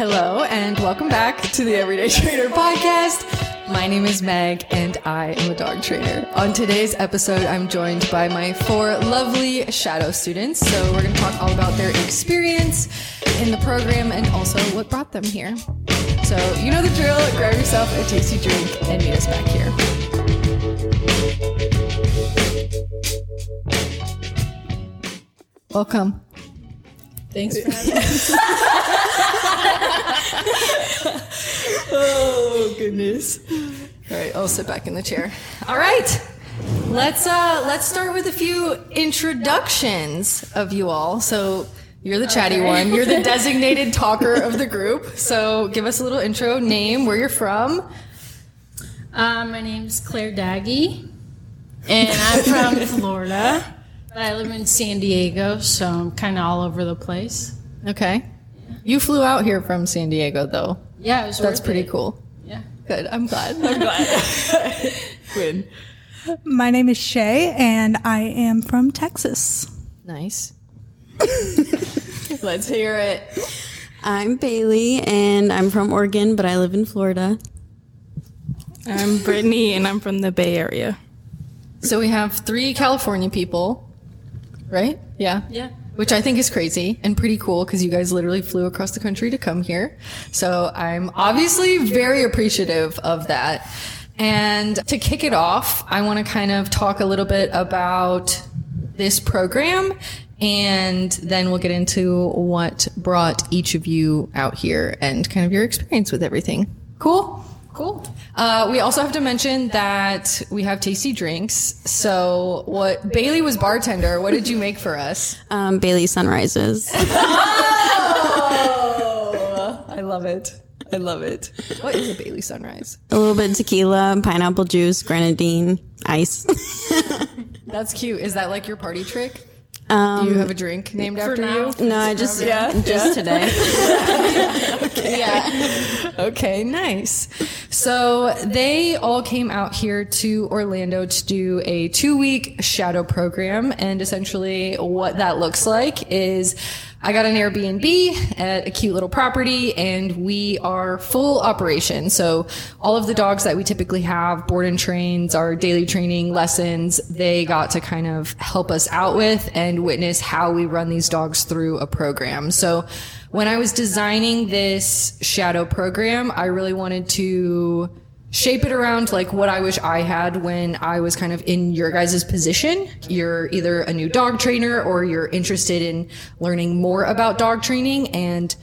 Hello, and welcome back to the Everyday Trainer podcast. My name is Meg, and I am a dog trainer. On today's episode, I'm joined by my four lovely shadow students. So, we're going to talk all about their experience in the program and also what brought them here. So, you know the drill grab yourself a tasty drink and meet us back here. Welcome. Thanks for having us. Oh goodness. All right, I'll sit back in the chair. All right. Let's uh let's start with a few introductions of you all. So you're the chatty one. You're the designated talker of the group. So give us a little intro, name, where you're from. Uh, my name's Claire Daggy, and I'm from Florida. But I live in San Diego, so I'm kind of all over the place. Okay. You flew out here from San Diego though. Yeah, it was That's worth pretty it. cool. Yeah. Good. I'm glad. I'm glad. Win. My name is Shay, and I am from Texas. Nice. Let's hear it. I'm Bailey, and I'm from Oregon, but I live in Florida. I'm Brittany, and I'm from the Bay Area. So we have three California people, right? Yeah. Yeah. Which I think is crazy and pretty cool because you guys literally flew across the country to come here. So I'm obviously very appreciative of that. And to kick it off, I want to kind of talk a little bit about this program and then we'll get into what brought each of you out here and kind of your experience with everything. Cool? Cool. Uh, we also have to mention that we have tasty drinks. So, what Bailey was bartender. What did you make for us? Um, Bailey Sunrises. Oh, I love it. I love it. What is a Bailey sunrise? a little bit of tequila, pineapple juice, grenadine, ice. That's cute. Is that like your party trick? Um, Do you have a drink named after now. you? no, I just yeah. just today. yeah. okay, nice. So they all came out here to Orlando to do a two week shadow program. And essentially, what that looks like is I got an Airbnb at a cute little property and we are full operation. So all of the dogs that we typically have, board and trains, our daily training lessons, they got to kind of help us out with and witness how we run these dogs through a program. So when I was designing this shadow program, I really wanted to shape it around like what I wish I had when I was kind of in your guys' position. You're either a new dog trainer or you're interested in learning more about dog training and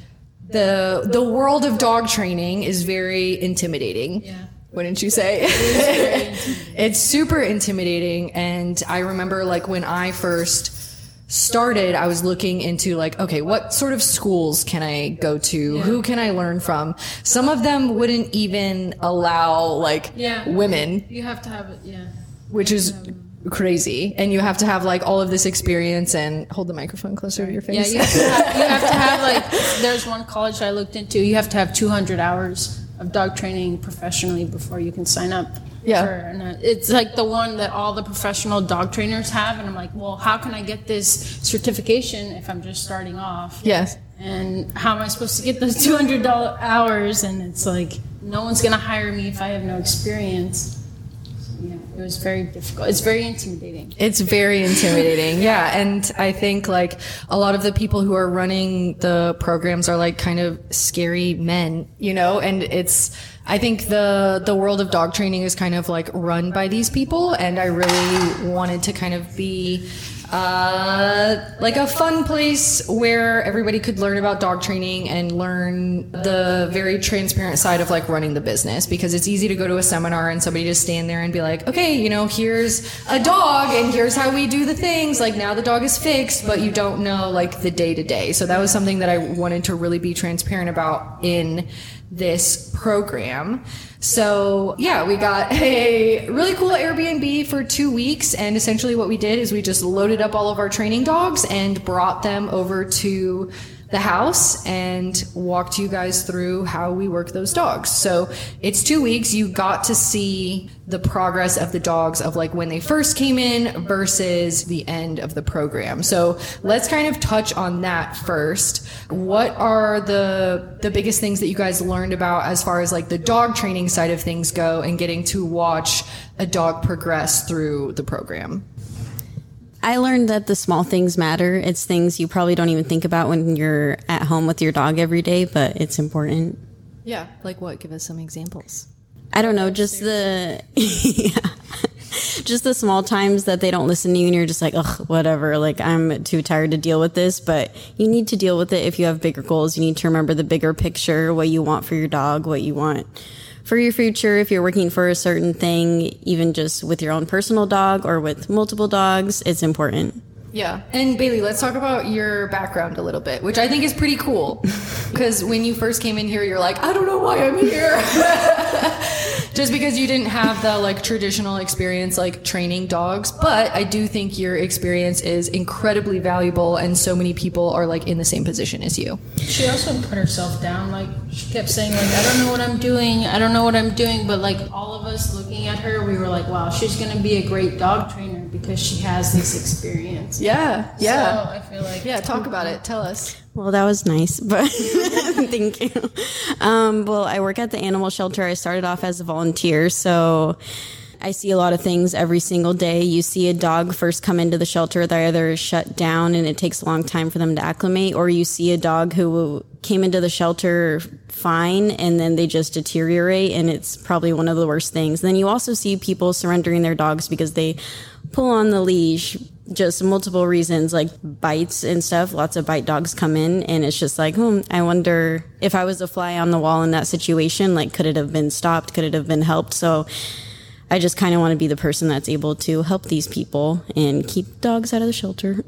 the the world of dog training is very intimidating. Yeah. Wouldn't you say? it's super intimidating and I remember like when I first started, I was looking into like, okay, what sort of schools can I go to? Who can I learn from? Some of them wouldn't even allow like Yeah. women, You have to have it. Yeah. which is crazy. And you have to have like all of this experience and hold the microphone closer to your Yeah. face. You have, to have, you have to have like. There's one college I looked into. You have to have 200 hours of dog training professionally before you can sign up. Yeah. For, and uh, it's like the one that all the professional dog trainers have, and I'm like, well, how can I get this certification if I'm just starting off? yes. and how am I supposed to get those two hundred dollar hours? And it's like no one's gonna hire me if I have no experience. It was very difficult. It's very intimidating. It's very intimidating. Yeah. And I think like a lot of the people who are running the programs are like kind of scary men, you know, and it's, I think the, the world of dog training is kind of like run by these people. And I really wanted to kind of be, uh, like a fun place where everybody could learn about dog training and learn the very transparent side of like running the business because it's easy to go to a seminar and somebody just stand there and be like, okay, you know, here's a dog and here's how we do the things. Like now the dog is fixed, but you don't know like the day to day. So that was something that I wanted to really be transparent about in this program. So yeah, we got a really cool Airbnb for two weeks. And essentially what we did is we just loaded up all of our training dogs and brought them over to the house and walked you guys through how we work those dogs. So it's two weeks. You got to see the progress of the dogs of like when they first came in versus the end of the program. So let's kind of touch on that first. What are the the biggest things that you guys learned about as far as like the dog training side of things go and getting to watch a dog progress through the program? I learned that the small things matter. It's things you probably don't even think about when you're at home with your dog every day, but it's important. Yeah, like what? Give us some examples. I don't know, just the yeah. Just the small times that they don't listen to you and you're just like, ugh, whatever. Like, I'm too tired to deal with this. But you need to deal with it if you have bigger goals. You need to remember the bigger picture, what you want for your dog, what you want for your future. If you're working for a certain thing, even just with your own personal dog or with multiple dogs, it's important. Yeah. And Bailey, let's talk about your background a little bit, which I think is pretty cool. Because when you first came in here, you're like, I don't know why I'm here. Just because you didn't have the like traditional experience like training dogs. But I do think your experience is incredibly valuable and so many people are like in the same position as you. She also put herself down. Like she kept saying, like I don't know what I'm doing. I don't know what I'm doing. But like all of us looking at her, we were like, wow, she's gonna be a great dog trainer because she has this experience. Yeah. Yeah. So I feel like yeah. Talk about it. Tell us. Well, that was nice, but thank you. Um, well, I work at the animal shelter. I started off as a volunteer, so I see a lot of things every single day. You see a dog first come into the shelter, they're either shut down and it takes a long time for them to acclimate, or you see a dog who came into the shelter fine and then they just deteriorate, and it's probably one of the worst things. Then you also see people surrendering their dogs because they pull on the leash just multiple reasons like bites and stuff lots of bite dogs come in and it's just like hmm i wonder if i was a fly on the wall in that situation like could it have been stopped could it have been helped so i just kind of want to be the person that's able to help these people and keep dogs out of the shelter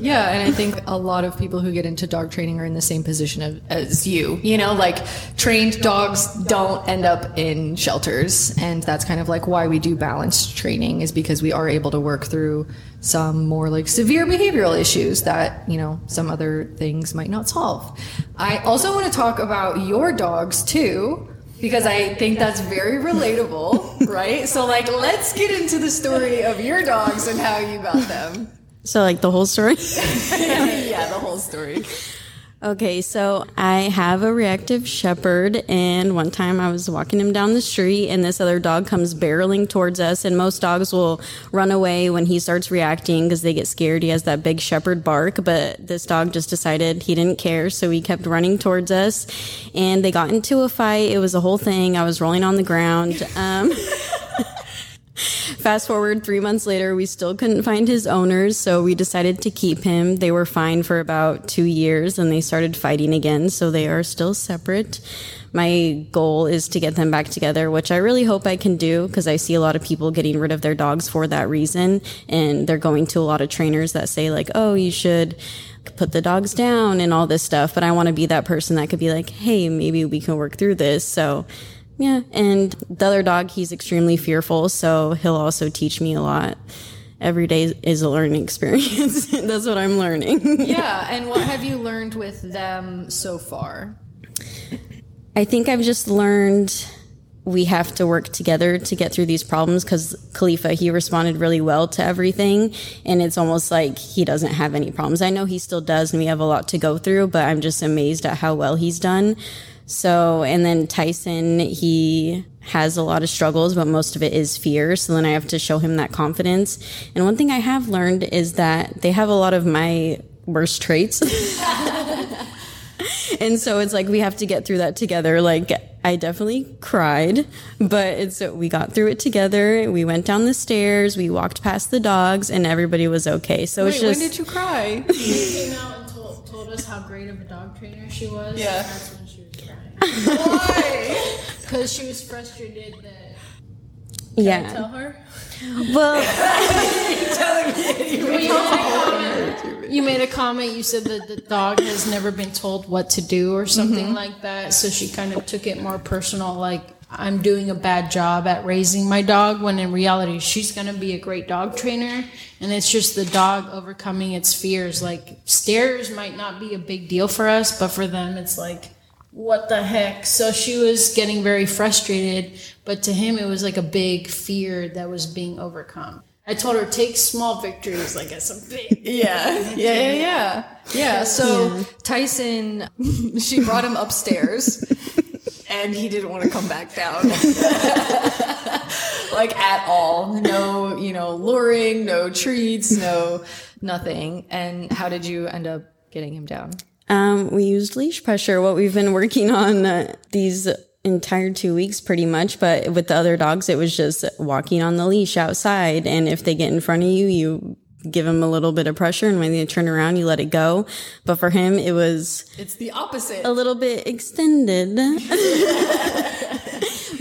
Yeah, and I think a lot of people who get into dog training are in the same position of, as you. You know, like trained dogs don't end up in shelters, and that's kind of like why we do balanced training is because we are able to work through some more like severe behavioral issues that, you know, some other things might not solve. I also want to talk about your dogs too. Because I think that's very relatable, right? So, like, let's get into the story of your dogs and how you got them. so like the whole story yeah, the whole story. Okay, so I have a reactive shepherd, and one time I was walking him down the street, and this other dog comes barreling towards us. And most dogs will run away when he starts reacting because they get scared. He has that big shepherd bark, but this dog just decided he didn't care, so he kept running towards us, and they got into a fight. It was a whole thing. I was rolling on the ground. Um, Fast forward three months later, we still couldn't find his owners, so we decided to keep him. They were fine for about two years and they started fighting again, so they are still separate. My goal is to get them back together, which I really hope I can do because I see a lot of people getting rid of their dogs for that reason. And they're going to a lot of trainers that say, like, oh, you should put the dogs down and all this stuff. But I want to be that person that could be like, hey, maybe we can work through this. So, yeah, and the other dog, he's extremely fearful, so he'll also teach me a lot. Every day is a learning experience. That's what I'm learning. Yeah, and what have you learned with them so far? I think I've just learned we have to work together to get through these problems because Khalifa, he responded really well to everything. And it's almost like he doesn't have any problems. I know he still does and we have a lot to go through, but I'm just amazed at how well he's done. So, and then Tyson, he has a lot of struggles, but most of it is fear. So then I have to show him that confidence. And one thing I have learned is that they have a lot of my worst traits. and so it's like we have to get through that together. Like I definitely cried, but it's we got through it together. We went down the stairs, we walked past the dogs, and everybody was okay. So it's Wait, when did you cry? She came out and told, told us how great of a dog trainer she was. Yeah. That's when she was crying. Why? Because she was frustrated that. yeah. Tell her. Well, You made, a comment, you made a comment. You said that the dog has never been told what to do or something mm-hmm. like that. So she kind of took it more personal. Like I'm doing a bad job at raising my dog when in reality she's going to be a great dog trainer and it's just the dog overcoming its fears like stairs might not be a big deal for us but for them it's like what the heck so she was getting very frustrated but to him it was like a big fear that was being overcome I told her take small victories like it's a big Yeah, yeah, yeah, yeah. Yeah. So Tyson, she brought him upstairs, and he didn't want to come back down, like at all. No, you know, luring, no treats, no nothing. And how did you end up getting him down? Um, we used leash pressure, what we've been working on uh, these entire two weeks pretty much. But with the other dogs, it was just walking on the leash outside. And if they get in front of you, you give them a little bit of pressure. And when they turn around, you let it go. But for him, it was It's the opposite. a little bit extended.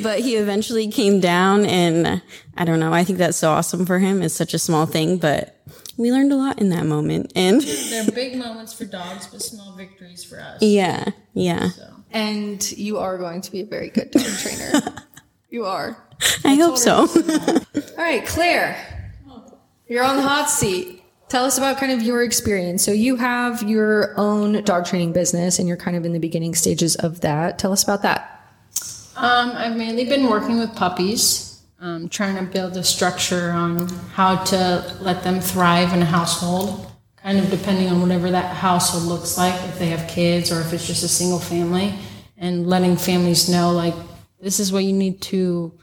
but he eventually came down and I don't know. I think that's so awesome for him. It's such a small thing, but we learned a lot in that moment. And they're big moments for dogs but small victories for us yeah, yeah. And you are going to be a very good dog trainer. you are. I hope so. All right, Claire, you're on the hot seat. Tell us about kind of your experience. So you have your own dog training business and you're kind of in the beginning stages of that. Tell us about that. Um, I've mainly been working with puppies, um, trying to build a structure on how to let them thrive in a household, kind of depending on whatever that household looks like, if they have kids or if it's just a single family, and letting families know like this is what you need to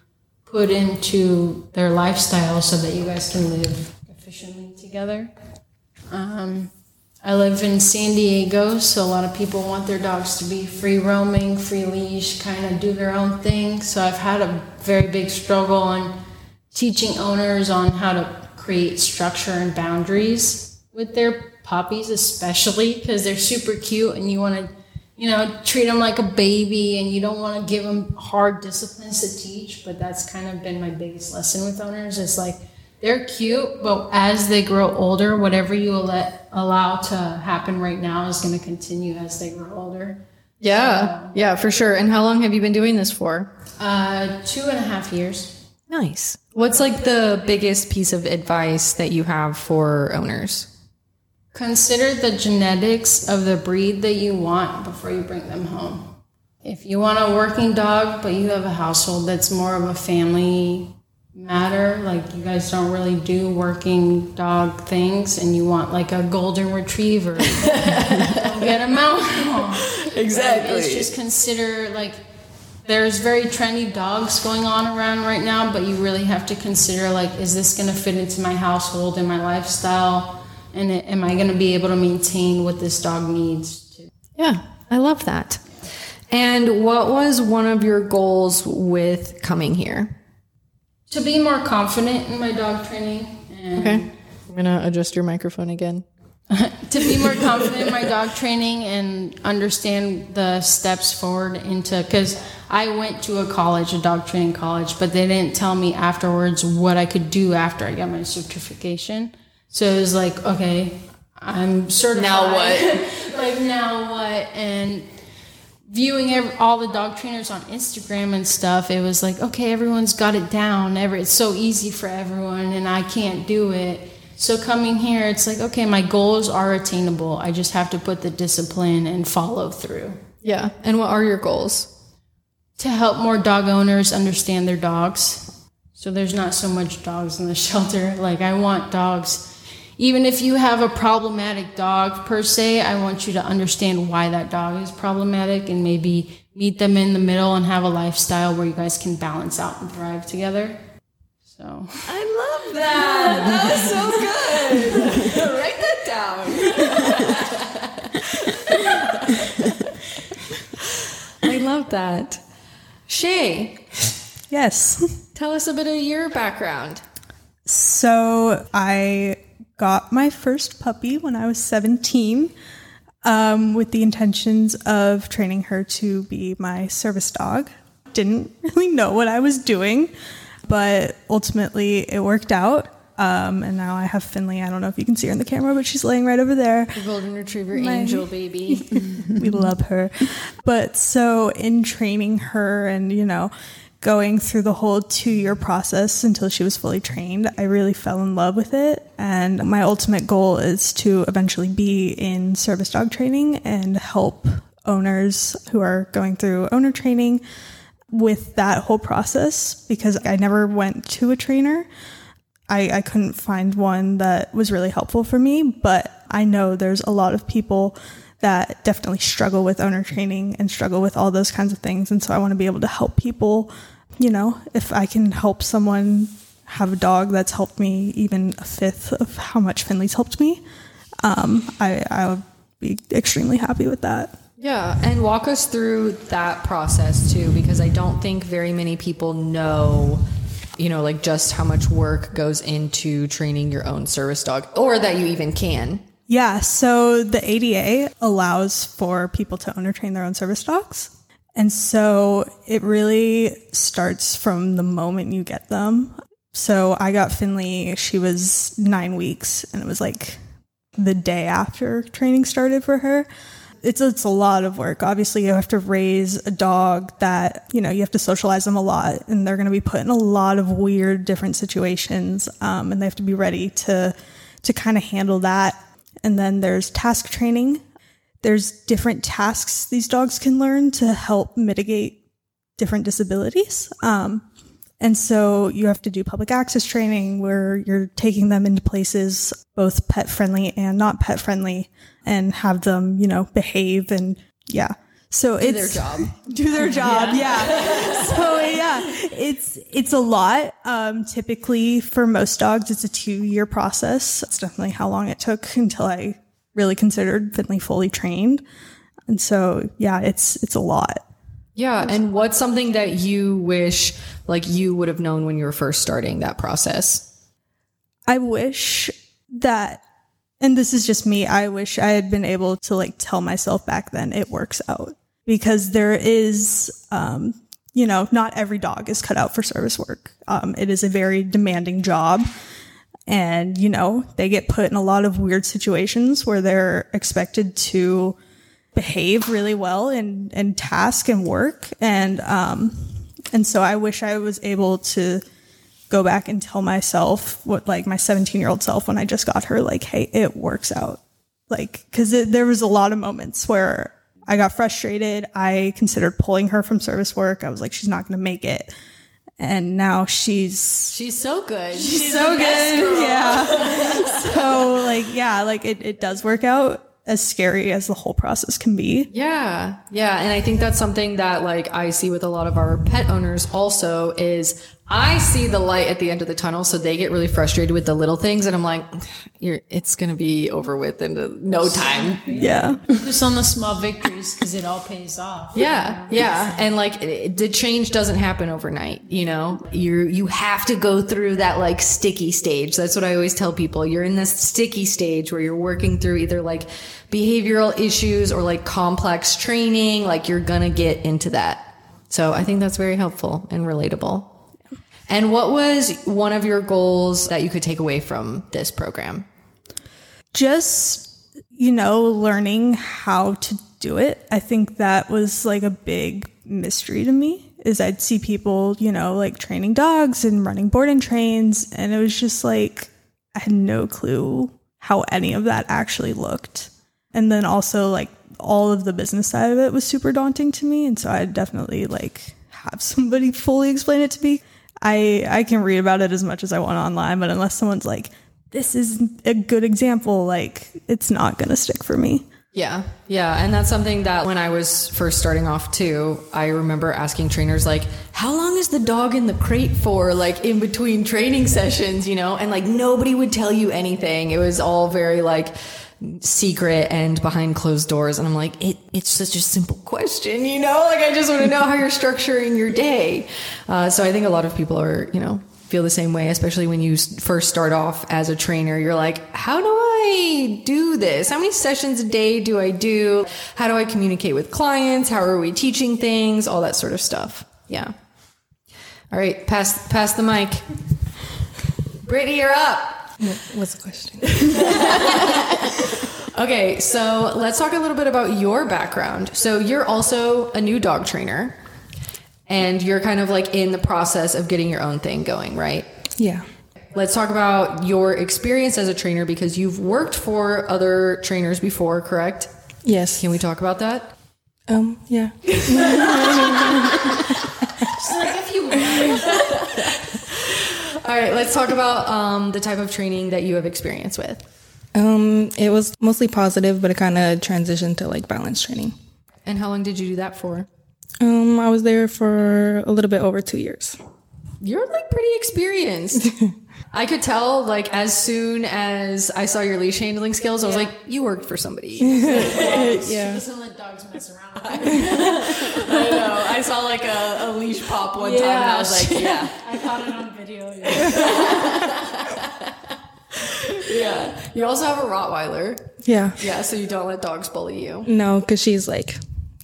put into their lifestyle so that you guys can live efficiently together. Um, I live in San Diego, so a lot of people want their dogs to be free roaming, free leash, kind of do their own thing. So I've had a very big struggle on teaching owners on how to create structure and boundaries with their puppies, especially because they're super cute and you want to, you know, treat them like a baby and you don't want to give them hard disciplines to teach. But that's kind of been my biggest lesson with owners is like, they're cute, but as they grow older, whatever you let allow to happen right now is going to continue as they grow older. Yeah, yeah, for sure. And how long have you been doing this for? Uh, two and a half years. Nice. What's like the biggest piece of advice that you have for owners? Consider the genetics of the breed that you want before you bring them home. If you want a working dog, but you have a household that's more of a family matter, like you guys don't really do working dog things, and you want like a golden retriever, don't get a mountain. Exactly. It's just consider like there's very trendy dogs going on around right now, but you really have to consider like, is this going to fit into my household and my lifestyle? And it- am I going to be able to maintain what this dog needs? To? Yeah, I love that. And what was one of your goals with coming here? To be more confident in my dog training and Okay. I'm going to adjust your microphone again. to be more confident in my dog training and understand the steps forward into because I went to a college, a dog training college, but they didn't tell me afterwards what I could do after I got my certification. So it was like, okay, I'm certified. Now what? like now what? And viewing every, all the dog trainers on Instagram and stuff, it was like, okay, everyone's got it down. Every, it's so easy for everyone, and I can't do it. So coming here, it's like, okay, my goals are attainable. I just have to put the discipline and follow through Yeah. And what are your goals? to help more dog owners understand their dogs. So there's not so much dogs in the shelter. Like I want dogs. Even if you have a problematic dog per se, I want you to understand why that dog is problematic and maybe meet them in the middle and have a lifestyle where you guys can balance out and thrive together. So I love that. That was so good. Write that down. I love that. Shay, Yes. tell us a bit of your background. So I got my first puppy when I was 17 um, with the intentions of training her to be my service dog. Didn't really know what I was doing, but ultimately it worked out. Um, and now I have Finley. I don't know if you can see her in the camera, but she's laying right over there. Golden Retriever My- Angel Baby. we love her. But so in training her and, you know, going through the whole two year process until she was fully trained, I really fell in love with it. And my ultimate goal is to eventually be in service dog training and help owners who are going through owner training with that whole process because I never went to a trainer. I, I couldn't find one that was really helpful for me, but I know there's a lot of people that definitely struggle with owner training and struggle with all those kinds of things. And so I want to be able to help people, you know, if I can help someone have a dog that's helped me even a fifth of how much Finley's helped me, um, I, I would be extremely happy with that. Yeah, and walk us through that process too, because I don't think very many people know, you know, like just how much work goes into training your own service dog, or that you even can. Yeah, so the ADA allows for people to owner train their own service dogs. And so it really starts from the moment you get them. So I got Finley, she was nine weeks, and it was like the day after training started for her. It's, it's a lot of work. Obviously, you have to raise a dog that, you know, you have to socialize them a lot, and they're going to be put in a lot of weird, different situations, um, and they have to be ready to to kind of handle that and then there's task training. There's different tasks these dogs can learn to help mitigate different disabilities. Um, and so you have to do public access training where you're taking them into places both pet friendly and not pet friendly and have them, you know, behave and yeah. So Do it's their job. do their job. Yeah. so yeah, it's it's a lot. Um, typically for most dogs, it's a two year process. That's definitely how long it took until I really considered Finley fully trained. And so yeah, it's it's a lot. Yeah, and what's something that you wish like you would have known when you were first starting that process? I wish that and this is just me, I wish I had been able to like tell myself back then it works out because there is, um, you know, not every dog is cut out for service work. Um, it is a very demanding job. And, you know, they get put in a lot of weird situations where they're expected to behave really well in, in task and work. And, um, and so I wish I was able to go back and tell myself what like my 17 year old self when I just got her, like, hey, it works out. Like, cause there was a lot of moments where I got frustrated. I considered pulling her from service work. I was like, she's not going to make it. And now she's, She's so good. she's so good. Yeah. so like, yeah, like it, it does work out as scary as the whole process can be. Yeah. Yeah. And I think that's something that like I see with a lot of our pet owners also is I see the light at the end of the tunnel. So they get really frustrated with the little things. And I'm like, you're, it's going to be over with in no time. Yeah. Just on the small victories because it all pays off. Yeah, yeah, and like it, the change doesn't happen overnight. You know, you you have to go through that like sticky stage. That's what I always tell people. You're in this sticky stage where you're working through either like behavioral issues or like complex training. Like you're gonna get into that. So I think that's very helpful and relatable. And what was one of your goals that you could take away from this program? just you know learning how to do it. I think that was like a big mystery to me is i'd see people you know like training dogs and running board and trains and it was just like i had no clue how any of that actually looked. And then also like all of the business side of it was super daunting to me and so i definitely like have somebody fully explain it to me i i can read about it as much as i want online but unless someone's like this is a good example like it's not going to stick for me Yeah, yeah, and that's something that when I was first starting off too, I remember asking trainers like, "How long is the dog in the crate for?" Like in between training sessions, you know, and like nobody would tell you anything. It was all very like secret and behind closed doors, and I'm like, it, it's such a simple question, you know. Like I just want to know how you're structuring your day. Uh, so I think a lot of people are, you know. Feel the same way, especially when you first start off as a trainer. You're like, how do I do this? How many sessions a day do I do? How do I communicate with clients? How are we teaching things? All that sort of stuff. Yeah. All right, pass pass the mic. Brittany, you're up. What's the question? Okay, so let's talk a little bit about your background. So you're also a new dog trainer. and you're kind of like in the process of getting your own thing going, right? Yeah. Let's talk about your experience as a trainer because you've worked for other trainers before, correct? Yes. Can we talk about that? Um. Yeah. All right, let's talk about um, the type of training that you have experience with. Um. It was mostly positive, but it kind of transitioned to like balance training. And how long did you do that for? Um. I was there for a little bit over two years. You're like pretty experienced. I could tell, like, as soon as I saw your leash handling skills, I was like, you worked for somebody. Yeah. Doesn't let dogs mess around. With I know. I saw like a, a leash pop one time and I was like, yeah. I caught it on video. Yeah. You also have a Rottweiler. Yeah. Yeah, so you don't let dogs bully you. No, because she's like,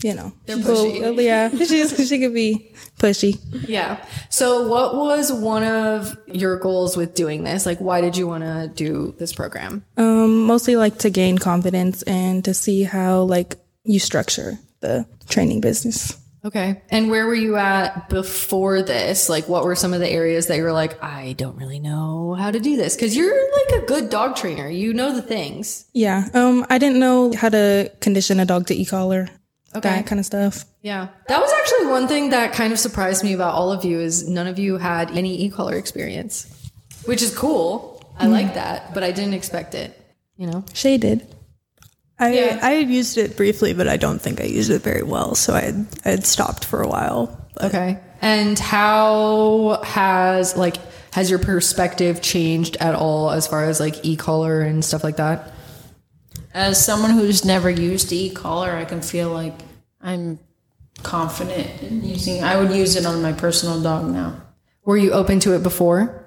you know, They're pushy. yeah, she's she could be pushy. Yeah. So what was one of your goals with doing this? Like why did you want to do this program? Um, mostly like to gain confidence and to see how like you structure the training business. Okay. And where were you at before this? Like what were some of the areas that you were like, I don't really know how to do this? Cuz you're like a good dog trainer. You know the things. Yeah. Um, I didn't know how to condition a dog to e-collar, Okay. that kind of stuff. Yeah. That was actually one thing that kind of surprised me about all of you is none of you had any e-collar experience, which is cool. I mm. like that, but I didn't expect it, you know? Shay did. I Yeah. I had used it briefly, but I don't think I used it very well, so I had, I had stopped for a while. Okay. And how has like has your perspective changed at all as far as like e-collar and stuff like that? As someone who's never used e-collar, I can feel like I'm confident in using. I would use it on my personal dog now. Were you open to it before?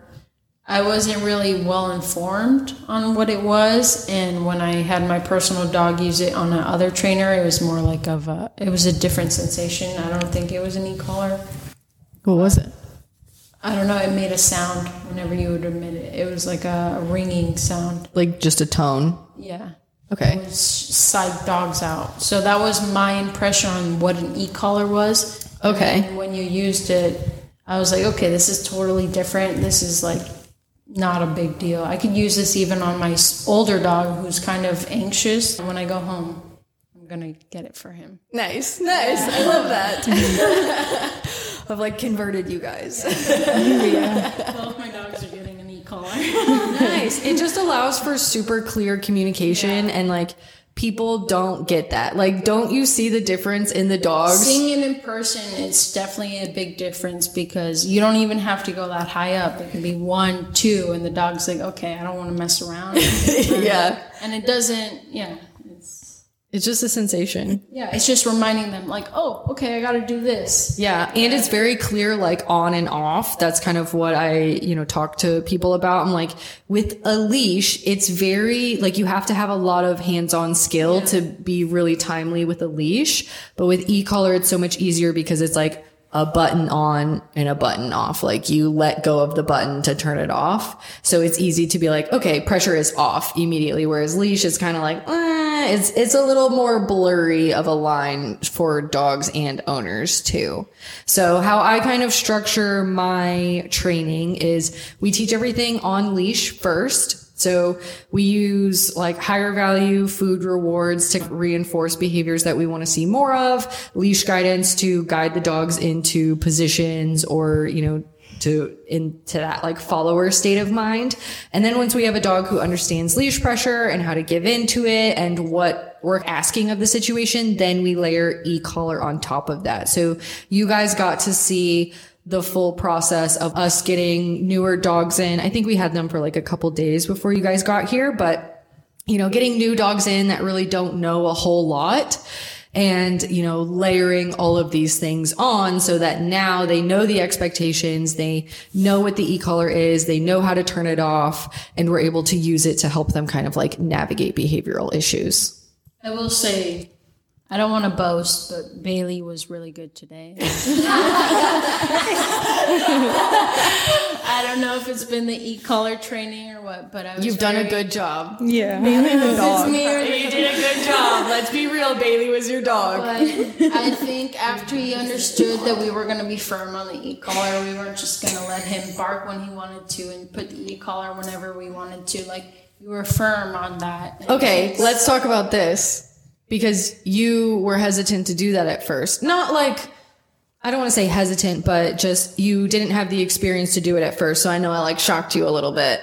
I wasn't really well informed on what it was, and when I had my personal dog use it on another trainer, it was more like of a. It was a different sensation. I don't think it was an e-collar. What was it? I don't know. It made a sound whenever you would admit it. It was like a, ringing sound. Like just a tone. Yeah. Okay. It psych dogs out. So that was my impression on what an e-collar was. Okay. And when you used it, I was like, okay, this is totally different. This is like not a big deal. I could use this even on my older dog who's kind of anxious. When I go home, I'm gonna get it for him. Nice. Nice. I love that. I've like converted you guys. Both my dogs are getting an e-collar. nice. It just allows for super clear communication and like people don't get that. Like don't you see the difference in the dogs? Seeing it in person, it's definitely a big difference because you don't even have to go that high up. It can be one, two, and the dog's like, okay, I don't want to mess around. yeah. and it doesn't, yeah. It's, just a sensation. yeah, it's just reminding them, like, oh, okay, I got to do this. Yeah, and it's very clear, like on and off. That's kind of what I, you know, talk to people about. I'm like, with a leash, it's very, like, you have to have a lot of hands on skill to be really timely with a leash. But with e-collar, it's so much easier because it's like, a button on and a button off. Like you let go of the button to turn it off. So it's easy to be like, okay, pressure is off immediately. Whereas leash is kind of like, ah, it's, it's a little more blurry of a line for dogs and owners too. So how I kind of structure my training is we teach everything on leash first. So we use like higher value food rewards to reinforce behaviors that we want to see more of, leash guidance to guide the dogs into positions or, you know, to into that like follower state of mind. And then once we have a dog who understands leash pressure and how to give into it and what we're asking of the situation, then we layer e-collar on top of that. So you guys got to see the full process of us getting newer dogs in. I think we had them for like a couple days before you guys got here, but you know, getting new dogs in that really don't know a whole lot and, you know, layering all of these things on so that now they know the expectations. They know what the e-collar is. They know how to turn it off and we're able to use it to help them kind of like navigate behavioral issues. I will say, I don't want to boast, but Bailey was really good today. I don't know if it's been the e-collar training or what, but I was You've done a good job. Yeah. It's me or You did a good job. let's be real. Bailey was your dog. But I think after he understood that we were going to be firm on the e-collar, we weren't just going to let him bark when he wanted to and put the e-collar whenever we wanted to. Like, we were firm on that. Okay, let's talk about this because you were hesitant to do that at first. Not like I don't want to say hesitant, but just you didn't have the experience to do it at first. So I know I like shocked you a little bit.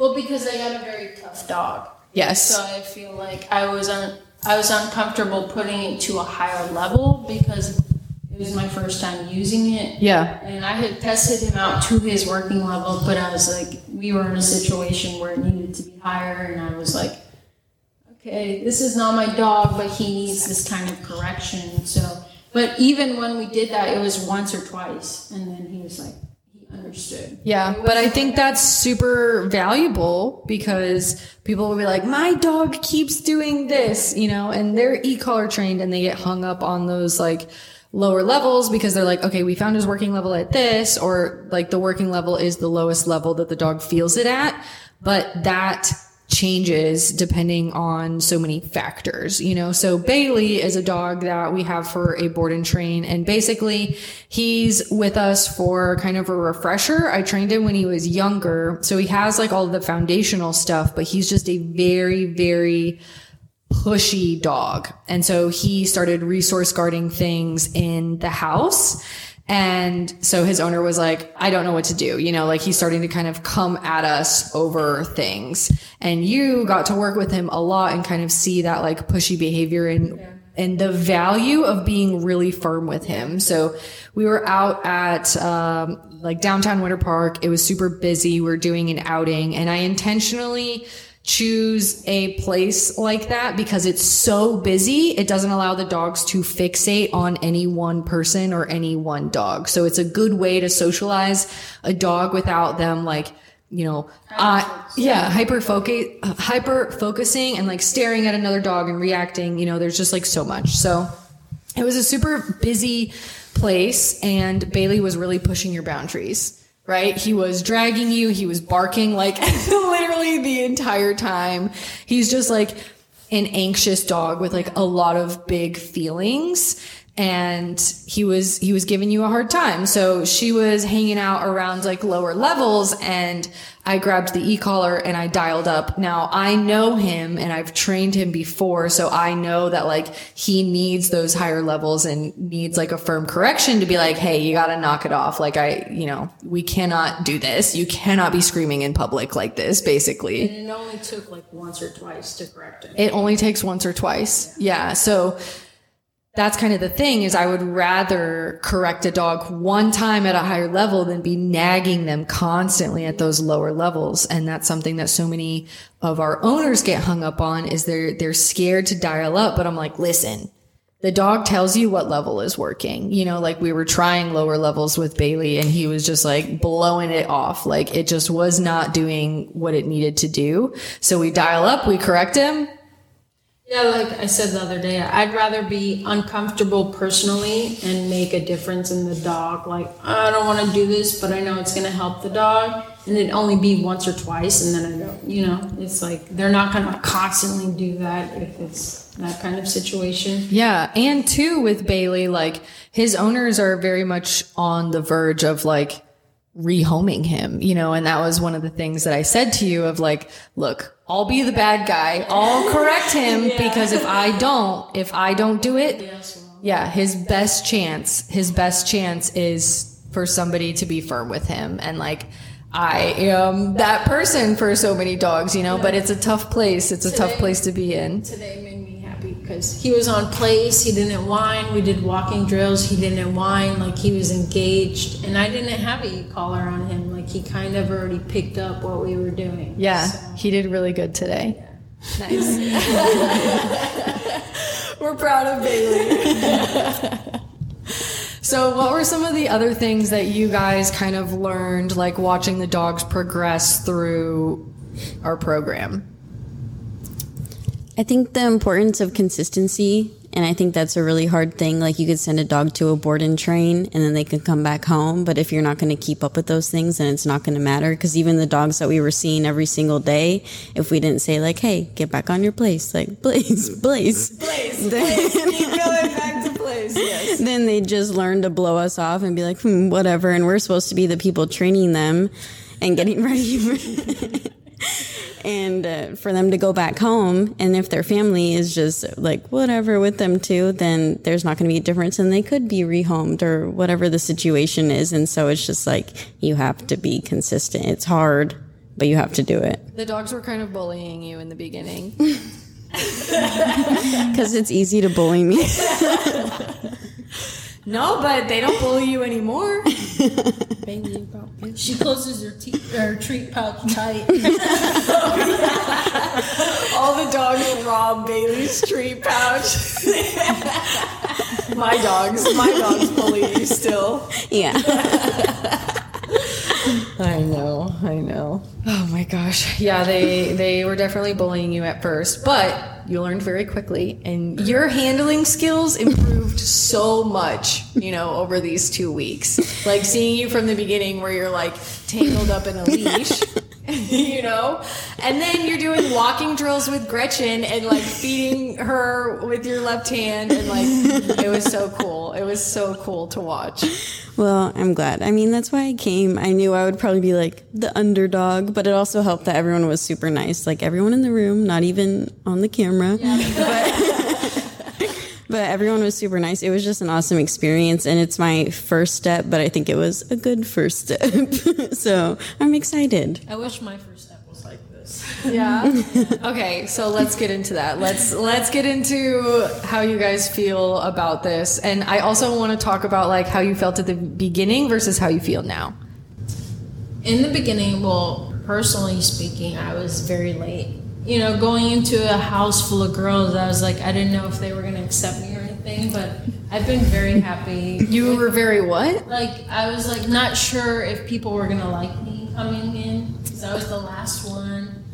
Well, because I got a very tough dog. Yes. So I feel like I was un- I was uncomfortable putting it to a higher level because it was my first time using it. Yeah. And I had tested him out to his working level, but I was like, we were in a situation where it needed to be higher, and I was like, okay, this is not my dog, but he needs this kind of correction. So, but even when we did that, it was once or twice, and then he was like, he understood. Yeah, but I think that's super valuable because people will be like, my dog keeps doing this, you know, and they're e-collar trained and they get hung up on those like lower levels because they're like, okay, we found his working level at this, or like the working level is the lowest level that the dog feels it at. But that changes depending on so many factors, you know. So Bailey is a dog that we have for a board and train and basically he's with us for kind of a refresher. I trained him when he was younger. So he has like all the foundational stuff, but he's just a very very pushy dog. And so he started resource guarding things in the house. And so his owner was like, I don't know what to do. You know, like he's starting to kind of come at us over things. And you got to work with him a lot and kind of see that like pushy behavior and and the value of being really firm with him. So we were out at um, like downtown Winter Park. It was super busy. We are doing an outing, and I intentionally choose a place like that because it's so busy. It doesn't allow the dogs to fixate on any one person or any one dog. So it's a good way to socialize a dog without them like, you know, uh, yeah, hyper focus, hyper focusing and like staring at another dog and reacting. You know, there's just like so much. So it was a super busy place and Bailey was really pushing your boundaries right? He was dragging you. He was barking like literally the entire time. He's just like an anxious dog with like a lot of big feelings. And he was, he was giving you a hard time. So she was hanging out around like lower levels and I grabbed the e-collar and I dialed up. Now I know him and I've trained him before. So I know that like he needs those higher levels and needs like a firm correction to be like, Hey, you got to knock it off. Like I, you know, we cannot do this. You cannot be screaming in public like this, basically. And it only took like once or twice to correct it. It only takes once or twice. Yeah. So that's kind of the thing is I would rather correct a dog one time at a higher level than be nagging them constantly at those lower levels. And that's something that so many of our owners get hung up on is they're, they're scared to dial up. But I'm like, listen, the dog tells you what level is working. You know, like we were trying lower levels with Bailey and he was just like blowing it off. Like it just was not doing what it needed to do. So we dial up, we correct him, Yeah, like I said the other day, I'd rather be uncomfortable personally and make a difference in the dog. Like, I don't want to do this, but I know it's going to help the dog. And it only be once or twice, and then I don't, you know, it's like they're not going to constantly do that if it's that kind of situation. Yeah. And two, with Bailey, like his owners are very much on the verge of like rehoming him, you know, and that was one of the things that I said to you of like, look, I'll be the bad guy. I'll correct him because if I don't, if I don't do it, yeah, his best chance, his best chance is for somebody to be firm with him. And like, I am that person for so many dogs, you know, but it's a tough place. It's a tough place to be in. Today made me happy because he was on place, he didn't whine. We did walking drills, he didn't whine, like he was engaged. And I didn't have a collar on him, like he kind of already picked up what we were doing. Yeah, So- he did really good today. Nice. We're proud of Bailey. so, what were some of the other things that you guys kind of learned, like watching the dogs progress through our program? I think the importance of consistency And I think that's a really hard thing. Like you could send a dog to a board and train and then they can come back home. But if you're not going to keep up with those things, then it's not going to matter. Because even the dogs that we were seeing every single day, if we didn't say like, hey, get back on your place, like, Blaze. Blaze, then, Keep going back to place. Yes. then they just learn to blow us off and be like, hmm, whatever. And we're supposed to be the people training them and getting ready for and uh, for them to go back home and if their family is just like whatever with them too then there's not going to be a difference and they could be rehomed or whatever the situation is and so it's just like you have to be consistent. It's hard but you have to do it. The dogs were kind of bullying you in the beginning. because it's easy to bully me No, but they don't bully you anymore. She closes her, te- her treat pouch tight. All the dogs rob Bailey's tree pouch. my dogs, my dogs bully you still. yeah I know, I know. Oh my gosh. Yeah, they they were definitely bullying you at first, but you learned very quickly and your handling skills improved so much, you know, over these 2 weeks. Like seeing you from the beginning where you're like tangled up in a leash. you know? And then you're doing walking drills with Gretchen and like feeding her with your left hand and like it was so cool. It was so cool to watch. Well, I'm glad. I mean, that's why I came. I knew I would probably be like the underdog, but it also helped that everyone was super nice. Like everyone in the room, not even on the camera. But, but everyone was super nice. It was just an awesome experience. And it's my first step, but I think it was a good first step. so I'm excited. I wish my first step was like this. Yeah. okay, so let's get into that. Let's let's get into how you guys feel about this. And I also want to talk about like how you felt at the beginning versus how you feel now. In the beginning, well, personally speaking, I was very late. You know, going into a house full of girls, I was like, I didn't know if they were going to accept me or anything, but I've been very happy. You were very what? like I was like not sure if people were gonna like me coming in because I was the last one,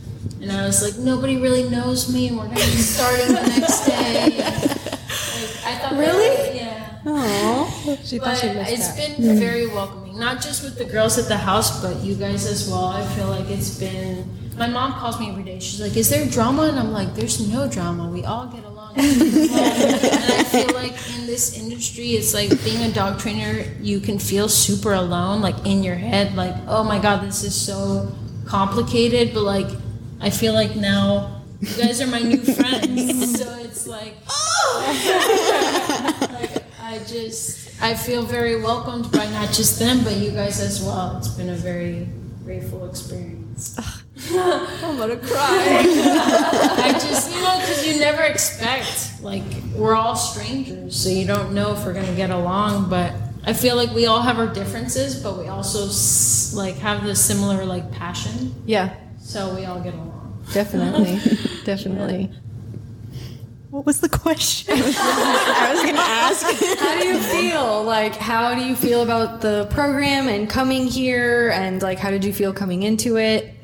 and I was like nobody really knows me, and we're gonna be starting the next day. Like, I thought that- Really? yeah. Oh. But it's been very welcoming, not just with the girls at the house, but you guys as well. I feel like it's been. My mom calls me every day. She's like, "Is there drama?" And I'm like, "There's no drama. We all get along." and I feel like in this industry, it's like being a dog trainer. You can feel super alone, like in your head, like, "Oh my god, this is so complicated." But like, I feel like now you guys are my new friends, so it's like. Like, I just I feel very welcomed by not just them but you guys as well. It's been a very grateful experience. I'm gonna cry. I just you know because you never expect like we're all strangers, so you don't know if we're gonna get along. But I feel like we all have our differences, but we also like have the similar like passion, yeah, so we all get along. definitely. definitely. What was the question? I was going to ask. How do you feel? Like how do you feel about the program and coming here and like how did you feel coming into it?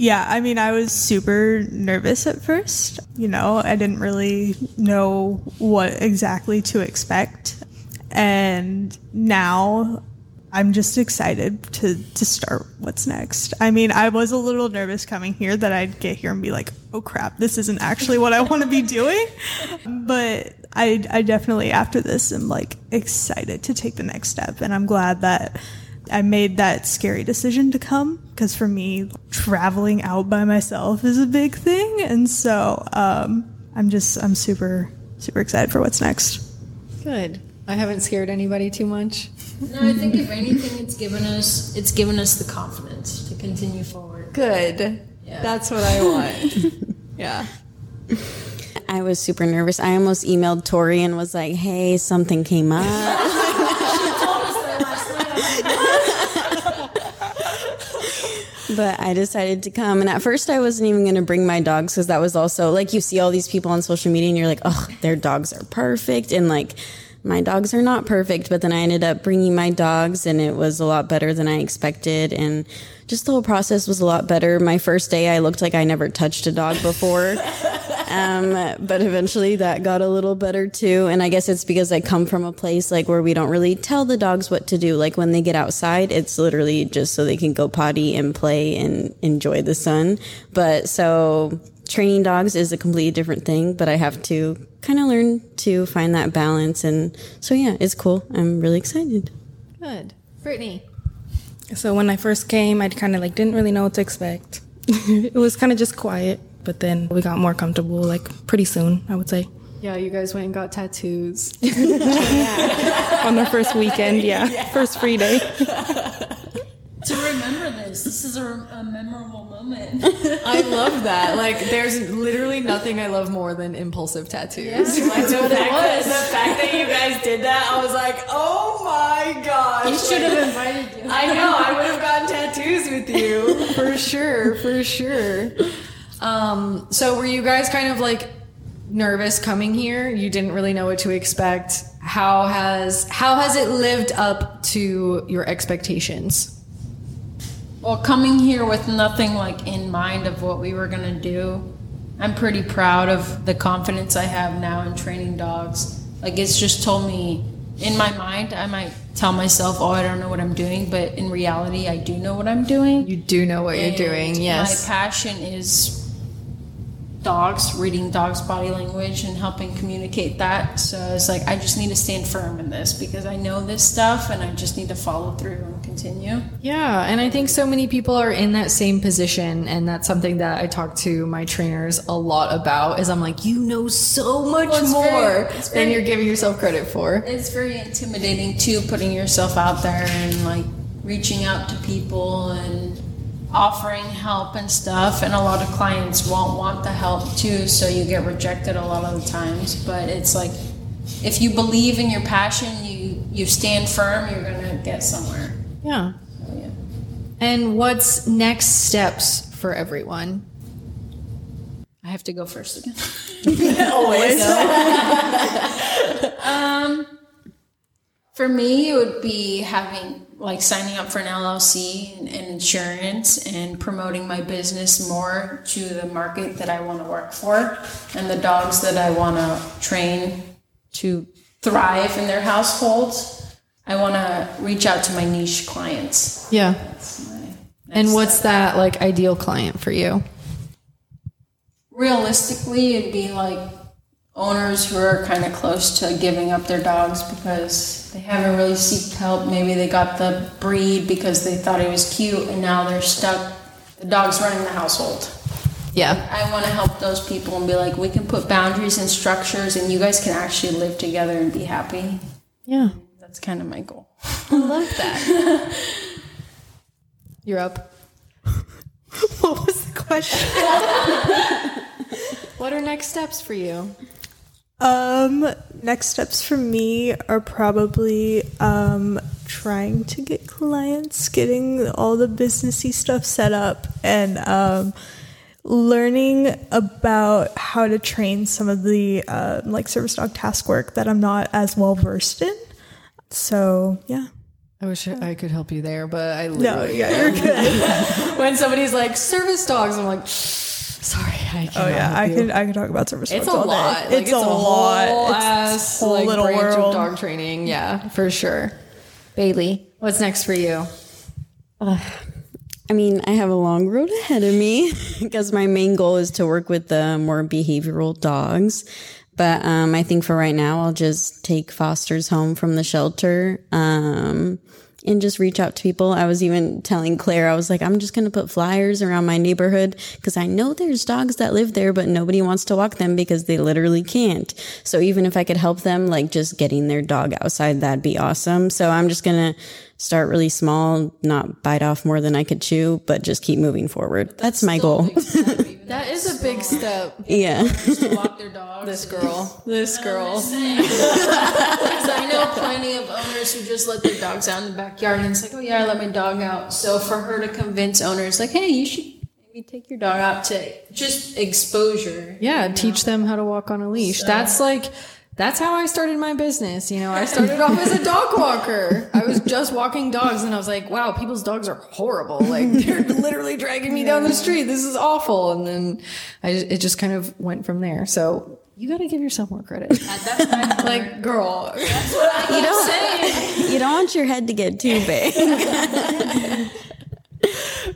Yeah, I mean, I was super nervous at first. You know, I didn't really know what exactly to expect. And now I'm just excited to, to start what's next. I mean, I was a little nervous coming here that I'd get here and be like, oh crap, this isn't actually what I want to be doing. But I, I definitely, after this, am like excited to take the next step. And I'm glad that I made that scary decision to come because for me, traveling out by myself is a big thing. And so um, I'm just, I'm super, super excited for what's next. Good. I haven't scared anybody too much. No, I think if anything, it's given us it's given us the confidence to continue forward. Good. Yeah. That's what I want. yeah. I was super nervous. I almost emailed Tori and was like, hey, something came up. but I decided to come. And at first, I wasn't even going to bring my dogs because that was also like you see all these people on social media and you're like, oh, their dogs are perfect. And like, my dogs are not perfect. But then I ended up bringing my dogs and it was a lot better than I expected. And just the whole process was a lot better. My first day, I looked like I never touched a dog before. Um, but eventually that got a little better too. And I guess it's because I come from a place like where we don't really tell the dogs what to do. Like when they get outside, it's literally just so they can go potty and play and enjoy the sun. But so training dogs is a completely different thing, but I have to kind of learn to find that balance. And so, yeah, it's cool. I'm really excited. Good. Brittany. So when I first came, I kind of like didn't really know what to expect. it was kind of just quiet, but then we got more comfortable like pretty soon, I would say. Yeah, you guys went and got tattoos. On the first weekend, yeah. First free day. To remember this, this is a, a memorable moment. I love that. Like, there's literally nothing I love more than impulsive tattoos. Like the fact, that, the fact that you guys did that, I was like, oh my gosh. You should have invited you. I know, I would have gotten tattoos with you. for sure, for sure. Um, so were you guys kind of like nervous coming here? You didn't really know what to expect. How has how has it lived up to your expectations? Well, coming here with nothing like in mind of what we were gonna do, I'm pretty proud of the confidence I have now in training dogs. Like it's just told me in my mind, I might tell myself, "Oh, I don't know what I'm doing," but in reality, I do know what I'm doing. You do know what you're doing, yes. My passion is dogs, reading dogs' body language and helping communicate that. So it's like I just need to stand firm in this because I know this stuff and I just need to follow through and continue. Yeah, and I think so many people are in that same position, and that's something that I talk to my trainers a lot about. Is I'm like, you know so much Well, more very- it's than very- you're giving yourself credit for. It's very intimidating too, putting yourself out there and like reaching out to people and offering help and stuff. And a lot of clients won't want the help too, so you get rejected a lot of the times. But it's like if you believe in your passion, you you stand firm, you're gonna get somewhere. Yeah. So, yeah. And what's next steps for everyone? I have to go first again. Always. Um, for me, it would be having like signing up for an LLC and, insurance and promoting my business more to the market that I want to work for and the dogs that I want to train to thrive in their households. I want to reach out to my niche clients. Yeah. And what's that like ideal client for you? realistically it'd be like owners who are kind of close to giving up their dogs because they haven't really seeked help maybe they got the breed because they thought it was cute and now they're stuck the dog's running the household Yeah. i want to help those people and be like we can put boundaries and structures and you guys can actually live together and be happy Yeah. that's kind of my goal I love that. You're up. What was the question? What are next steps for you? Um, next steps for me are probably um, trying to get clients, getting all the businessy stuff set up, and um, learning about how to train some of the uh, like service dog task work that I'm not as well versed in. So yeah. I wish I could help you there, but I No, literally yeah, you're good. when somebody's like service dogs, I'm like, I. Oh yeah, I could I could talk about service It's dogs a all lot. day. Like, it's, a, lot. Whole It's ass a whole like little branch world. of dog training. Yeah, for sure. Bailey, what's next for you? I mean, I have a long road ahead of me because my main goal is to work with the more behavioral dogs. But um, I think for right now, I'll just take fosters home from the shelter um, and just reach out to people. I was even telling Claire, I was like, I'm just going to put flyers around my neighborhood because I know there's dogs that live there, but nobody wants to walk them because they literally can't. So even if I could help them, like just getting their dog outside, that'd be awesome. So I'm just going to start really small, not bite off more than I could chew, but just keep moving forward. That's, my goal. That is a big step. yeah. to walk their dogs This girl, this girl. Because I know plenty of owners who just let their dogs out in the backyard, and it's like, oh yeah, I let my dog out. So for her to convince owners, like, hey, you should maybe take your dog out to just exposure. Yeah, teach them how to walk on a leash. That's like that's how I started my business. You know, I started off as a dog walker. I was just walking dogs and I was like, wow, people's dogs are horrible. Like they're literally dragging me down the street. This is awful. And then I it just kind of went from there. So you got to give yourself more credit. like, girl, You don't, you don't want your head to get too big.